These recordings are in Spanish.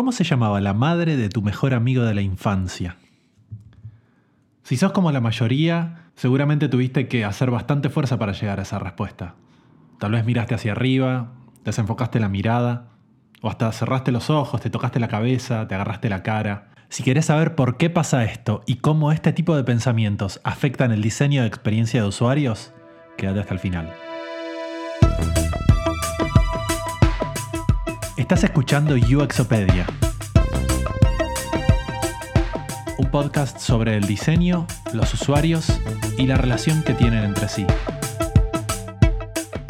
¿Cómo se llamaba la madre de tu mejor amigo de la infancia? Si sos como la mayoría, seguramente tuviste que hacer bastante fuerza para llegar a esa respuesta. Tal vez miraste hacia arriba, desenfocaste la mirada, o hasta cerraste los ojos, te tocaste la cabeza, te agarraste la cara. Si querés saber por qué pasa esto y cómo este tipo de pensamientos afectan el diseño de experiencia de usuarios, quédate hasta el final. Estás escuchando UXopedia, un podcast sobre el diseño, los usuarios y la relación que tienen entre sí.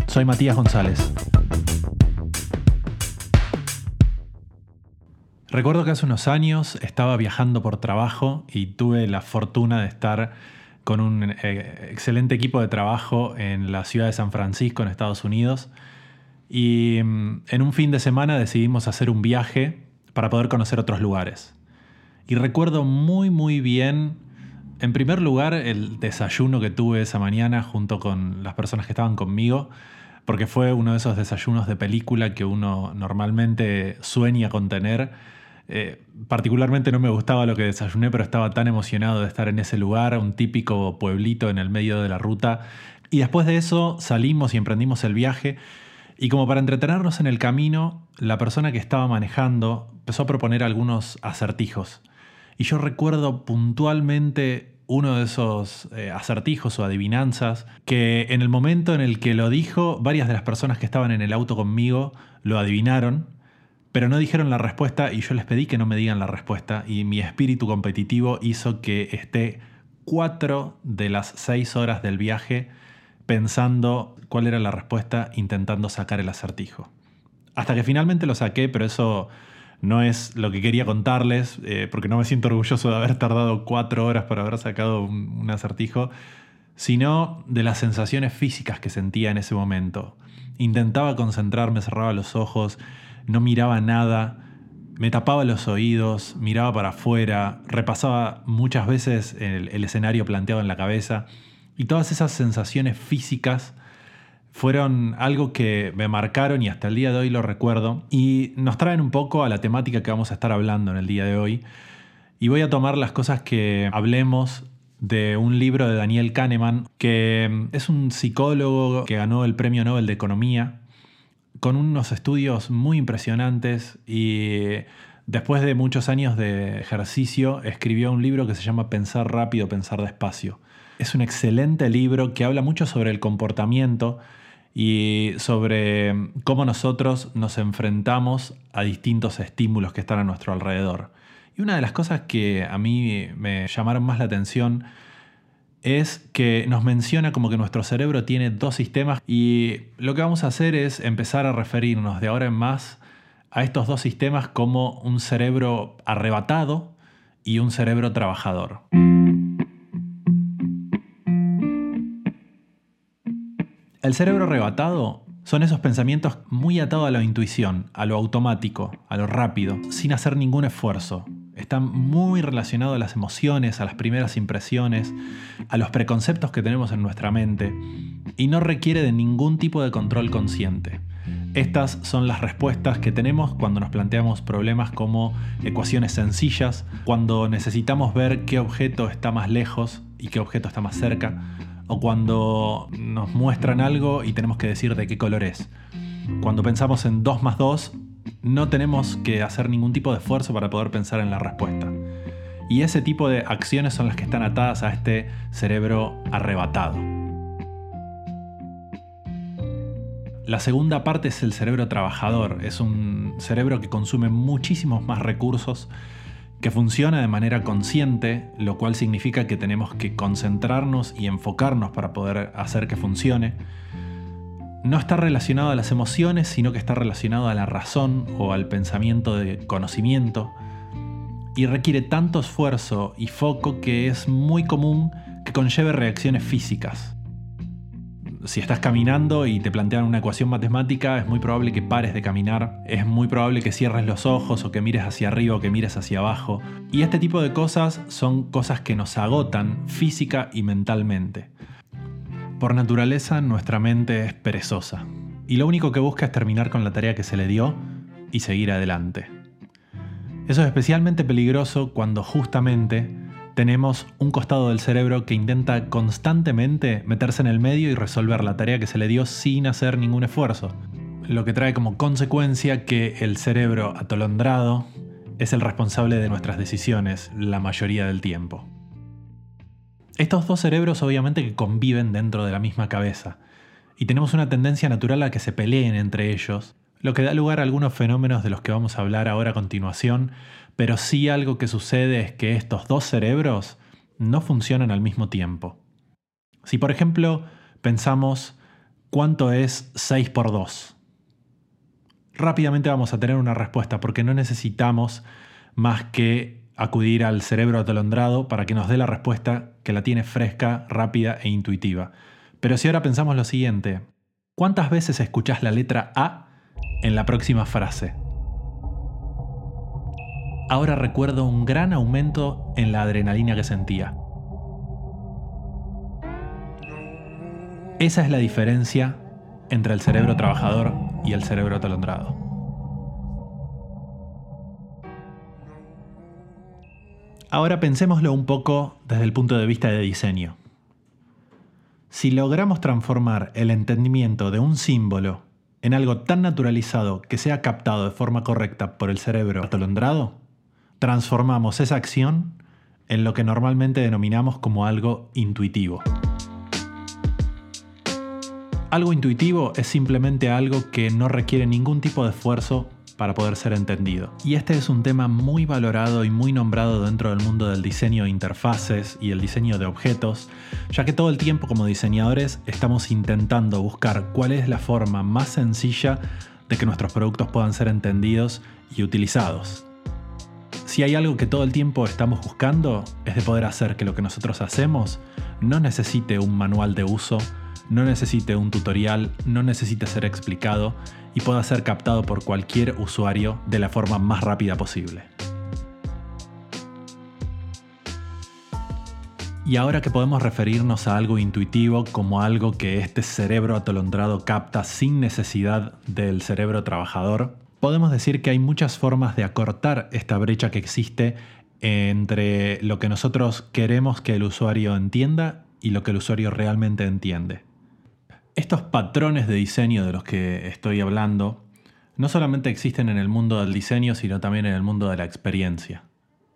Soy Matías González. Recuerdo que hace unos años estaba viajando por trabajo y tuve la fortuna de estar con un eh, excelente equipo de trabajo en la ciudad de San Francisco, en Estados Unidos. Y mm, en un fin de semana decidimos hacer un viaje para poder conocer otros lugares. Y recuerdo muy muy bien, en primer lugar, el desayuno que tuve esa mañana junto con las personas que estaban conmigo, porque fue uno de esos desayunos de película que uno normalmente sueña con tener. Eh, particularmente no me gustaba lo que desayuné, pero estaba tan emocionado de estar en ese lugar, un típico pueblito en el medio de la ruta. Y después de eso salimos y emprendimos el viaje. Y como para entretenernos en el camino, la persona que estaba manejando empezó a proponer algunos acertijos. Y yo recuerdo puntualmente uno de esos eh, acertijos o adivinanzas que en el momento en el que lo dijo, varias de las personas que estaban en el auto conmigo lo adivinaron, pero no dijeron la respuesta y yo les pedí que no me digan la respuesta y mi espíritu competitivo hizo que esté cuatro de las seis horas del viaje pensando cuál era la respuesta, intentando sacar el acertijo. Hasta que finalmente lo saqué, pero eso no es lo que quería contarles, eh, porque no me siento orgulloso de haber tardado cuatro horas para haber sacado un, acertijo, sino de las sensaciones físicas que sentía en ese momento. Intentaba concentrarme, cerraba los ojos, no miraba nada, me tapaba los oídos, miraba para afuera, repasaba muchas veces el escenario planteado en la cabeza y todas esas sensaciones físicas fueron algo que me marcaron y hasta el día de hoy lo recuerdo y nos traen un poco a la temática que vamos a estar hablando en el día de hoy. Y voy a tomar las cosas que hablemos de un libro de Daniel Kahneman, que es un psicólogo que ganó el Premio Nobel de Economía, con unos estudios muy impresionantes y después de muchos años de ejercicio escribió un libro que se llama Pensar rápido, pensar despacio es un excelente libro que habla mucho sobre el comportamiento y sobre cómo nosotros nos enfrentamos a distintos estímulos que están a nuestro alrededor. Y una de las cosas que a mí me llamaron más la atención es que nos menciona como que nuestro cerebro tiene dos sistemas y lo que vamos a hacer es empezar a referirnos de ahora en más a estos dos sistemas como un cerebro arrebatado y un cerebro trabajador. El cerebro arrebatado son esos pensamientos muy atados a la intuición, a lo automático, a lo rápido, sin hacer ningún esfuerzo. Están muy relacionados a las emociones, a las primeras impresiones, a los preconceptos que tenemos en nuestra mente y no requiere de ningún tipo de control consciente. Estas son las respuestas que tenemos cuando nos planteamos problemas como ecuaciones sencillas, cuando necesitamos ver qué objeto está más lejos y qué objeto está más cerca, o cuando nos muestran algo y tenemos que decir de qué color es. Cuando pensamos en 2 más 2, no tenemos que hacer ningún tipo de esfuerzo para poder pensar en la respuesta. Y ese tipo de acciones son las que están atadas a este cerebro arrebatado. La segunda parte es el cerebro trabajador. Es un cerebro que consume muchísimos más recursos que funciona de manera consciente, lo cual significa que tenemos que concentrarnos y enfocarnos para poder hacer que funcione. No está relacionado a las emociones, sino que está relacionado a la razón o al pensamiento de conocimiento. Y requiere tanto esfuerzo y foco que es muy común que conlleve reacciones físicas si estás caminando y te plantean una ecuación matemática, es muy probable que pares de caminar, es muy probable que cierres los ojos o que mires hacia arriba o que mires hacia abajo. Y este tipo de cosas son cosas que nos agotan física y mentalmente. Por naturaleza, nuestra mente es perezosa y lo único que busca es terminar con la tarea que se le dio y seguir adelante. Eso es especialmente peligroso cuando justamente tenemos un costado del cerebro que intenta constantemente meterse en el medio y resolver la tarea que se le dio sin hacer ningún esfuerzo. Lo que trae como consecuencia que el cerebro atolondrado es el responsable de nuestras decisiones la mayoría del tiempo. Estos dos cerebros obviamente que conviven dentro de la misma cabeza y tenemos una tendencia natural a que se peleen entre ellos, lo que da lugar a algunos fenómenos de los que vamos a hablar ahora a continuación, pero sí algo que sucede es que estos dos cerebros no funcionan al mismo tiempo. Si por ejemplo pensamos cuánto es 6 por 2, rápidamente vamos a tener una respuesta porque no necesitamos más que acudir al cerebro atolondrado para que nos dé la respuesta que la tiene fresca, rápida e intuitiva. Pero si ahora pensamos lo siguiente, ¿cuántas veces escuchás la letra A en la próxima frase. Ahora recuerdo un gran aumento en la adrenalina que sentía. Esa es la diferencia entre el cerebro trabajador y el cerebro atolondrado. Ahora pensémoslo un poco desde el punto de vista de diseño. Si logramos transformar el entendimiento de un símbolo en algo tan naturalizado que sea captado de forma correcta por el cerebro atolondrado, transformamos esa acción en lo que normalmente denominamos como algo intuitivo. Algo intuitivo es simplemente algo que no requiere ningún tipo de esfuerzo para poder ser entendido. Y este es un tema muy valorado y muy nombrado dentro del mundo del diseño de interfaces y el diseño de objetos, ya que todo el tiempo como diseñadores estamos intentando buscar cuál es la forma más sencilla de que nuestros productos puedan ser entendidos y utilizados. Si hay algo que todo el tiempo estamos buscando, es de poder hacer que lo que nosotros hacemos no necesite un manual de uso, no necesite un tutorial, no necesite ser explicado y pueda ser captado por cualquier usuario de la forma más rápida posible. Y ahora que podemos referirnos a algo intuitivo como algo que este cerebro atolondrado capta sin necesidad del cerebro trabajador, podemos decir que hay muchas formas de acortar esta brecha que existe entre lo que nosotros queremos que el usuario entienda y lo que el usuario realmente entiende. Estos patrones de diseño de los que estoy hablando no solamente existen en el mundo del diseño, sino también en el mundo de la experiencia.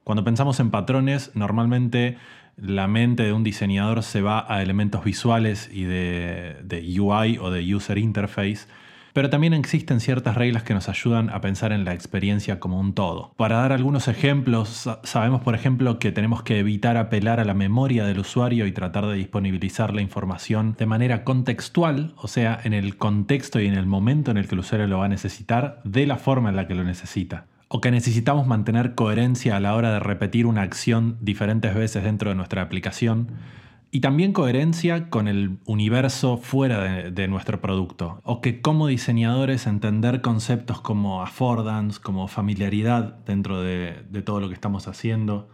Cuando pensamos en patrones, normalmente la mente de un diseñador se va a elementos visuales y de, UI o de User Interface pero también existen ciertas reglas que nos ayudan a pensar en la experiencia como un todo. Para dar algunos ejemplos, sabemos por ejemplo que tenemos que evitar apelar a la memoria del usuario y tratar de disponibilizar la información de manera contextual, o sea, en el contexto y en el momento en el que el usuario lo va a necesitar, de la forma en la que lo necesita o que necesitamos mantener coherencia a la hora de repetir una acción diferentes veces dentro de nuestra aplicación y también coherencia con el universo fuera de, nuestro producto. O que como diseñadores entender conceptos como affordance, como familiaridad dentro de, de todo lo que estamos haciendo,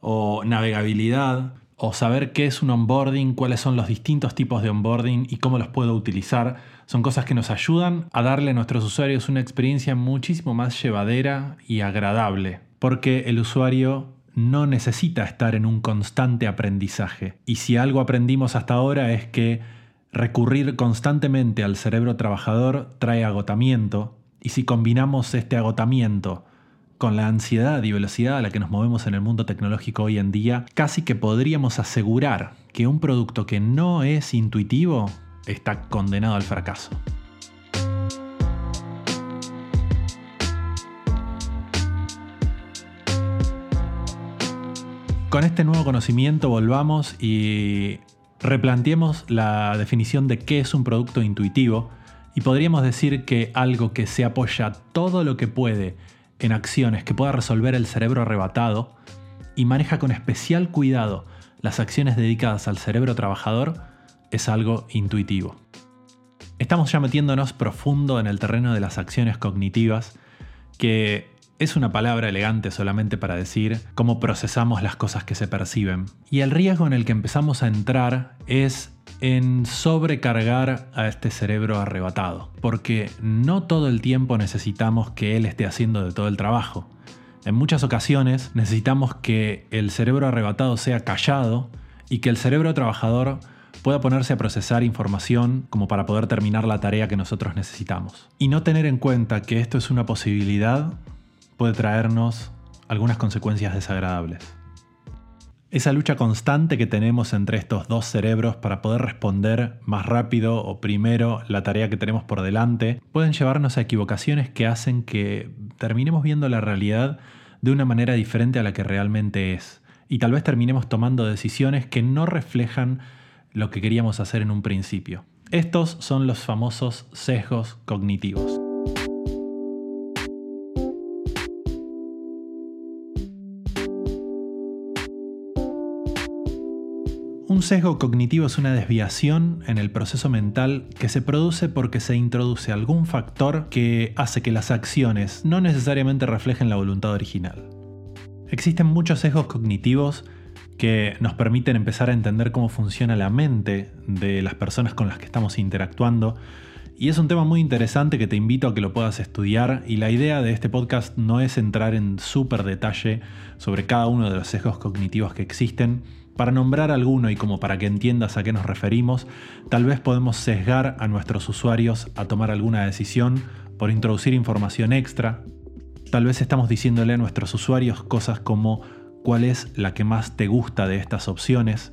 o navegabilidad, o saber qué es un onboarding, cuáles son los distintos tipos de onboarding y cómo los puedo utilizar. Son cosas que nos ayudan a darle a nuestros usuarios una experiencia muchísimo más llevadera y agradable. Porque el usuario no necesita estar en un constante aprendizaje. Y si algo aprendimos hasta ahora es que recurrir constantemente al cerebro trabajador trae agotamiento, y si combinamos este agotamiento con la ansiedad y velocidad a la que nos movemos en el mundo tecnológico hoy en día, casi que podríamos asegurar que un producto que no es intuitivo está condenado al fracaso. Con este nuevo conocimiento volvamos y replanteemos la definición de qué es un producto intuitivo y podríamos decir que algo que se apoya todo lo que puede en acciones que pueda resolver el cerebro arrebatado y maneja con especial cuidado las acciones dedicadas al cerebro trabajador es algo intuitivo. Estamos ya metiéndonos profundo en el terreno de las acciones cognitivas que es una palabra elegante solamente para decir cómo procesamos las cosas que se perciben. Y el riesgo en el que empezamos a entrar es en sobrecargar a este cerebro arrebatado, porque no todo el tiempo necesitamos que él esté haciendo de todo el trabajo. En muchas ocasiones necesitamos que el cerebro arrebatado sea callado y que el cerebro trabajador pueda ponerse a procesar información como para poder terminar la tarea que nosotros necesitamos. Y no tener en cuenta que esto es una posibilidad puede traernos algunas consecuencias desagradables. Esa lucha constante que tenemos entre estos dos cerebros para poder responder más rápido o primero la tarea que tenemos por delante pueden llevarnos a equivocaciones que hacen que terminemos viendo la realidad de una manera diferente a la que realmente es. Y tal vez terminemos tomando decisiones que no reflejan lo que queríamos hacer en un principio. Estos son los famosos sesgos cognitivos. Un sesgo cognitivo es una desviación en el proceso mental que se produce porque se introduce algún factor que hace que las acciones no necesariamente reflejen la voluntad original. Existen muchos sesgos cognitivos que nos permiten empezar a entender cómo funciona la mente de las personas con las que estamos interactuando. Y es un tema muy interesante que te invito a que lo puedas estudiar y la idea de este podcast no es entrar en súper detalle sobre cada uno de los sesgos cognitivos que existen, para nombrar alguno y como para que entiendas a qué nos referimos, tal vez podemos sesgar a nuestros usuarios a tomar alguna decisión por introducir información extra. Tal vez estamos diciéndole a nuestros usuarios cosas como cuál es la que más te gusta de estas opciones,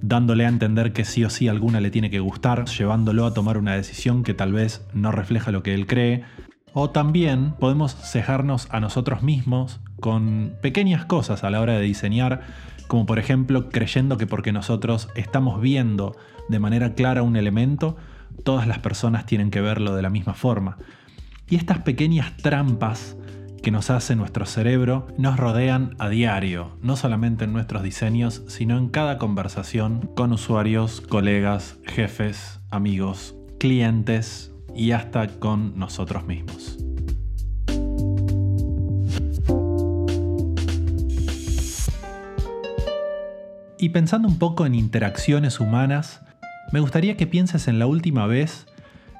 dándole a entender que sí o sí alguna le tiene que gustar, llevándolo a tomar una decisión que tal vez no refleja lo que él cree. O también podemos cejarnos a nosotros mismos con pequeñas cosas a la hora de diseñar como por ejemplo creyendo que porque nosotros estamos viendo de manera clara un elemento, todas las personas tienen que verlo de la misma forma. Y estas pequeñas trampas que nos hace nuestro cerebro nos rodean a diario, no solamente en nuestros diseños, sino en cada conversación con usuarios, colegas, jefes, amigos, clientes y hasta con nosotros mismos. Y pensando un poco en interacciones humanas, me gustaría que pienses en la última vez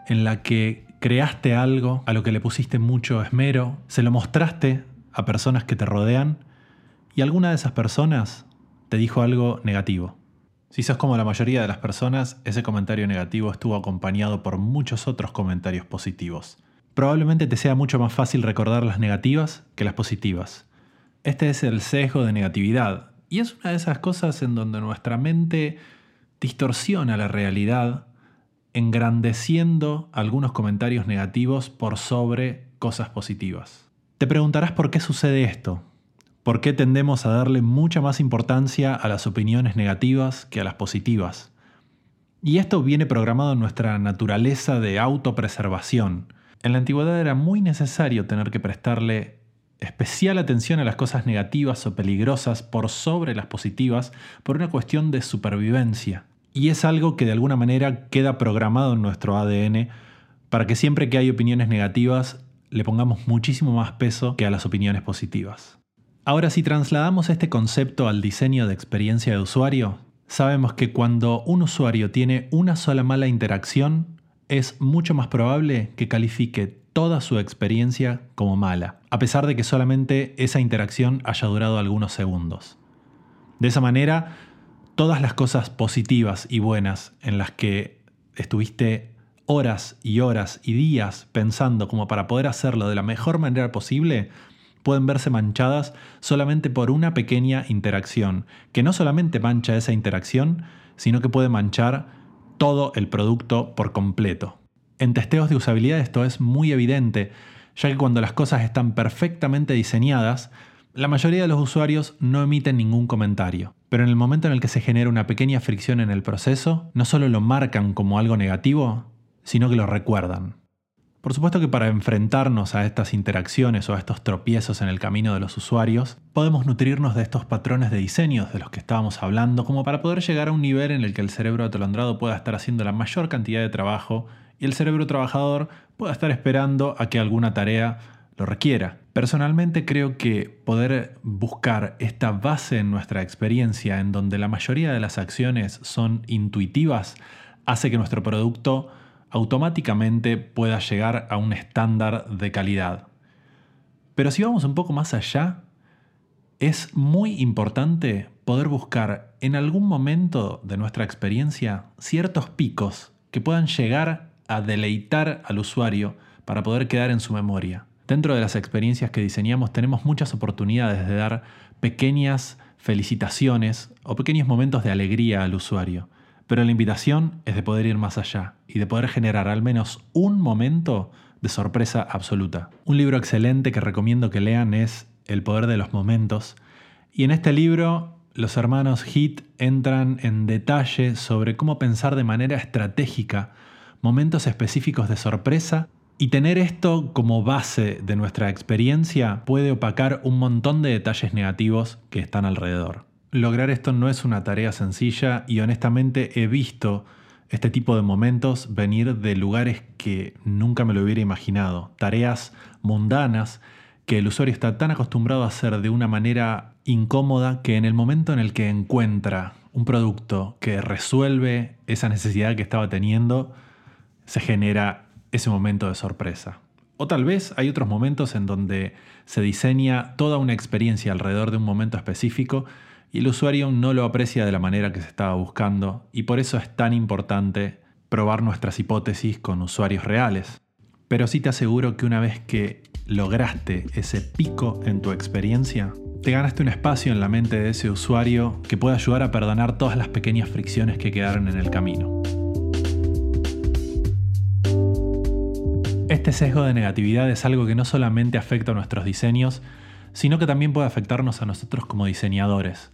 en la que creaste algo a lo que le pusiste mucho esmero, se lo mostraste a personas que te rodean y alguna de esas personas te dijo algo negativo. Si sos como la mayoría de las personas, ese comentario negativo estuvo acompañado por muchos otros comentarios positivos. Probablemente te sea mucho más fácil recordar las negativas que las positivas. Este es el sesgo de negatividad, y es una de esas cosas en donde nuestra mente distorsiona la realidad, engrandeciendo algunos comentarios negativos por sobre cosas positivas. Te preguntarás por qué sucede esto. ¿Por qué tendemos a darle mucha más importancia a las opiniones negativas que a las positivas? Y esto viene programado en nuestra naturaleza de autopreservación. En la antigüedad era muy necesario tener que prestarle especial atención a las cosas negativas o peligrosas por sobre las positivas por una cuestión de supervivencia. Y es algo que de alguna manera queda programado en nuestro ADN para que siempre que hay opiniones negativas le pongamos muchísimo más peso que a las opiniones positivas. Ahora, si trasladamos este concepto al diseño de experiencia de usuario, sabemos que cuando un usuario tiene una sola mala interacción, es mucho más probable que califique toda su experiencia como mala, a pesar de que solamente esa interacción haya durado algunos segundos. De esa manera, todas las cosas positivas y buenas en las que estuviste horas y horas y días pensando como para poder hacerlo de la mejor manera posible, pueden verse manchadas solamente por una pequeña interacción, que no solamente mancha esa interacción, sino que puede manchar todo el producto por completo. En testeos de usabilidad esto es muy evidente, ya que cuando las cosas están perfectamente diseñadas, la mayoría de los usuarios no emiten ningún comentario. Pero en el momento en el que se genera una pequeña fricción en el proceso, no solo lo marcan como algo negativo, sino que lo recuerdan. Por supuesto que para enfrentarnos a estas interacciones o a estos tropiezos en el camino de los usuarios, podemos nutrirnos de estos patrones de diseños de los que estábamos hablando, como para poder llegar a un nivel en el que el cerebro atolondrado pueda estar haciendo la mayor cantidad de trabajo y el cerebro trabajador pueda estar esperando a que alguna tarea lo requiera. Personalmente creo que poder buscar esta base en nuestra experiencia en donde la mayoría de las acciones son intuitivas hace que nuestro producto automáticamente pueda llegar a un estándar de calidad. Pero si vamos un poco más allá, es muy importante poder buscar en algún momento de nuestra experiencia ciertos picos que puedan llegar a deleitar al usuario para poder quedar en su memoria. Dentro de las experiencias que diseñamos tenemos muchas oportunidades de dar pequeñas felicitaciones o pequeños momentos de alegría al usuario. Pero la invitación es de poder ir más allá y de poder generar al menos un momento de sorpresa absoluta. Un libro excelente que recomiendo que lean es El poder de los momentos. Y en este libro los hermanos Heath entran en detalle sobre cómo pensar de manera estratégica momentos específicos de sorpresa y tener esto como base de nuestra experiencia puede opacar un montón de detalles negativos que están alrededor. Lograr esto no es una tarea sencilla y honestamente he visto este tipo de momentos venir de lugares que nunca me lo hubiera imaginado, tareas mundanas que el usuario está tan acostumbrado a hacer de una manera incómoda que en el momento en el que encuentra un producto que resuelve esa necesidad que estaba teniendo, se genera ese momento de sorpresa. O tal vez hay otros momentos en donde se diseña toda una experiencia alrededor de un momento específico y el usuario no lo aprecia de la manera que se estaba buscando y por eso es tan importante probar nuestras hipótesis con usuarios reales. Pero sí te aseguro que una vez que lograste ese pico en tu experiencia, te ganaste un espacio en la mente de ese usuario que puede ayudar a perdonar todas las pequeñas fricciones que quedaron en el camino. Este sesgo de negatividad es algo que no solamente afecta a nuestros diseños, sino que también puede afectarnos a nosotros como diseñadores.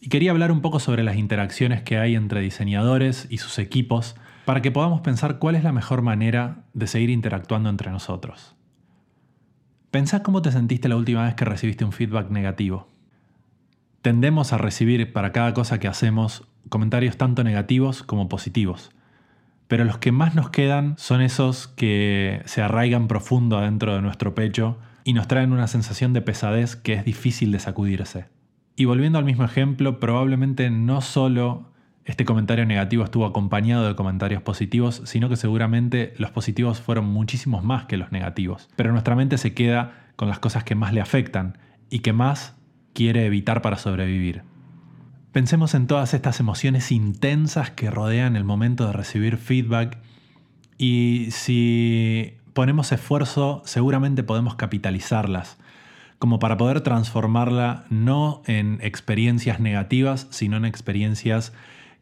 Y quería hablar un poco sobre las interacciones que hay entre diseñadores y sus equipos para que podamos pensar cuál es la mejor manera de seguir interactuando entre nosotros. Pensá cómo te sentiste la última vez que recibiste un feedback negativo. Tendemos a recibir para cada cosa que hacemos comentarios tanto negativos como positivos pero los que más nos quedan son esos que se arraigan profundo adentro de nuestro pecho y nos traen una sensación de pesadez que es difícil de sacudirse. Y volviendo al mismo ejemplo, probablemente no solo este comentario negativo estuvo acompañado de comentarios positivos, sino que seguramente los positivos fueron muchísimos más que los negativos. Pero nuestra mente se queda con las cosas que más le afectan y que más quiere evitar para sobrevivir. Pensemos en todas estas emociones intensas que rodean el momento de recibir feedback y si ponemos esfuerzo seguramente podemos capitalizarlas, como para poder transformarla no en experiencias negativas, sino en experiencias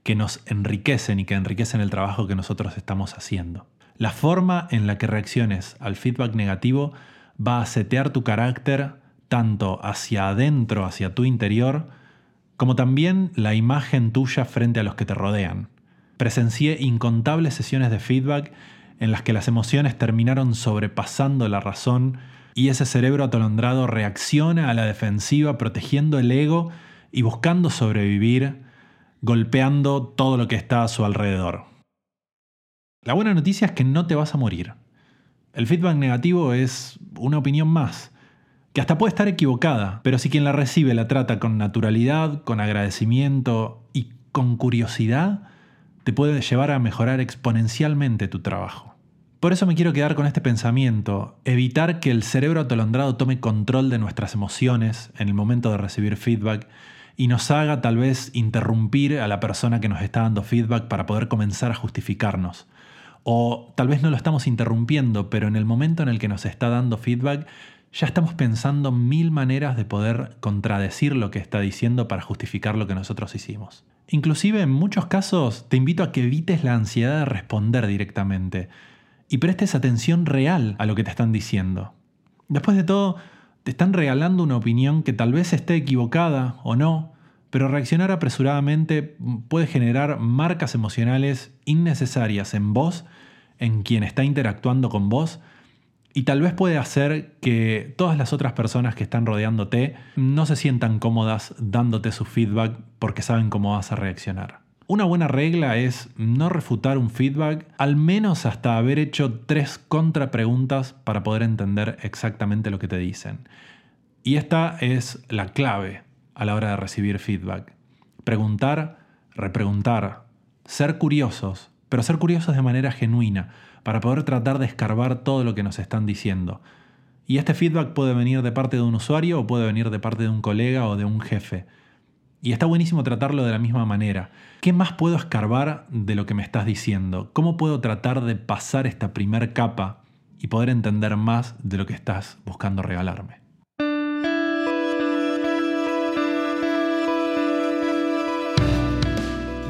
que nos enriquecen y que enriquecen el trabajo que nosotros estamos haciendo. La forma en la que reacciones al feedback negativo va a setear tu carácter tanto hacia adentro, hacia tu interior, como también la imagen tuya frente a los que te rodean. Presencié incontables sesiones de feedback en las que las emociones terminaron sobrepasando la razón y ese cerebro atolondrado reacciona a la defensiva protegiendo el ego y buscando sobrevivir, golpeando todo lo que está a su alrededor. La buena noticia es que no te vas a morir. El feedback negativo es una opinión más que hasta puede estar equivocada, pero si quien la recibe la trata con naturalidad, con agradecimiento y con curiosidad, te puede llevar a mejorar exponencialmente tu trabajo. Por eso me quiero quedar con este pensamiento, evitar que el cerebro atolondrado tome control de nuestras emociones en el momento de recibir feedback y nos haga tal vez interrumpir a la persona que nos está dando feedback para poder comenzar a justificarnos. O tal vez no lo estamos interrumpiendo, pero en el momento en el que nos está dando feedback ya estamos pensando mil maneras de poder contradecir lo que está diciendo para justificar lo que nosotros hicimos. Inclusive en muchos casos te invito a que evites la ansiedad de responder directamente y prestes atención real a lo que te están diciendo. Después de todo, te están regalando una opinión que tal vez esté equivocada o no, pero reaccionar apresuradamente puede generar marcas emocionales innecesarias en vos, en quien está interactuando con vos, y tal vez puede hacer que todas las otras personas que están rodeándote no se sientan cómodas dándote su feedback porque saben cómo vas a reaccionar. Una buena regla es no refutar un feedback, al menos hasta haber hecho tres contrapreguntas para poder entender exactamente lo que te dicen. Y esta es la clave a la hora de recibir feedback. Preguntar, repreguntar, ser curiosos, pero ser curiosos de manera genuina para poder tratar de escarbar todo lo que nos están diciendo. Y este feedback puede venir de parte de un usuario o puede venir de parte de un colega o de un jefe. Y está buenísimo tratarlo de la misma manera. ¿Qué más puedo escarbar de lo que me estás diciendo? ¿Cómo puedo tratar de pasar esta primer capa y poder entender más de lo que estás buscando regalarme?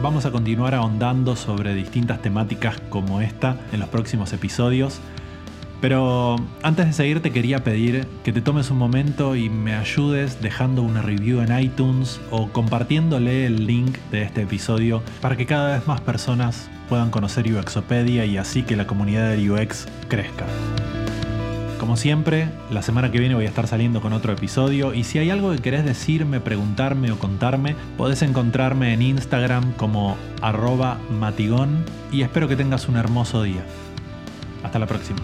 Vamos a continuar ahondando sobre distintas temáticas como esta en los próximos episodios. Pero antes de seguir te quería pedir que te tomes un momento y me ayudes dejando una review en iTunes o compartiéndole el link de este episodio para que cada vez más personas puedan conocer UXopedia y así que la comunidad de UX crezca. Como siempre, la semana que viene voy a estar saliendo con otro episodio y si hay algo que querés decirme, preguntarme o contarme, podés encontrarme en Instagram como arroba matigón y espero que tengas un hermoso día. Hasta la próxima.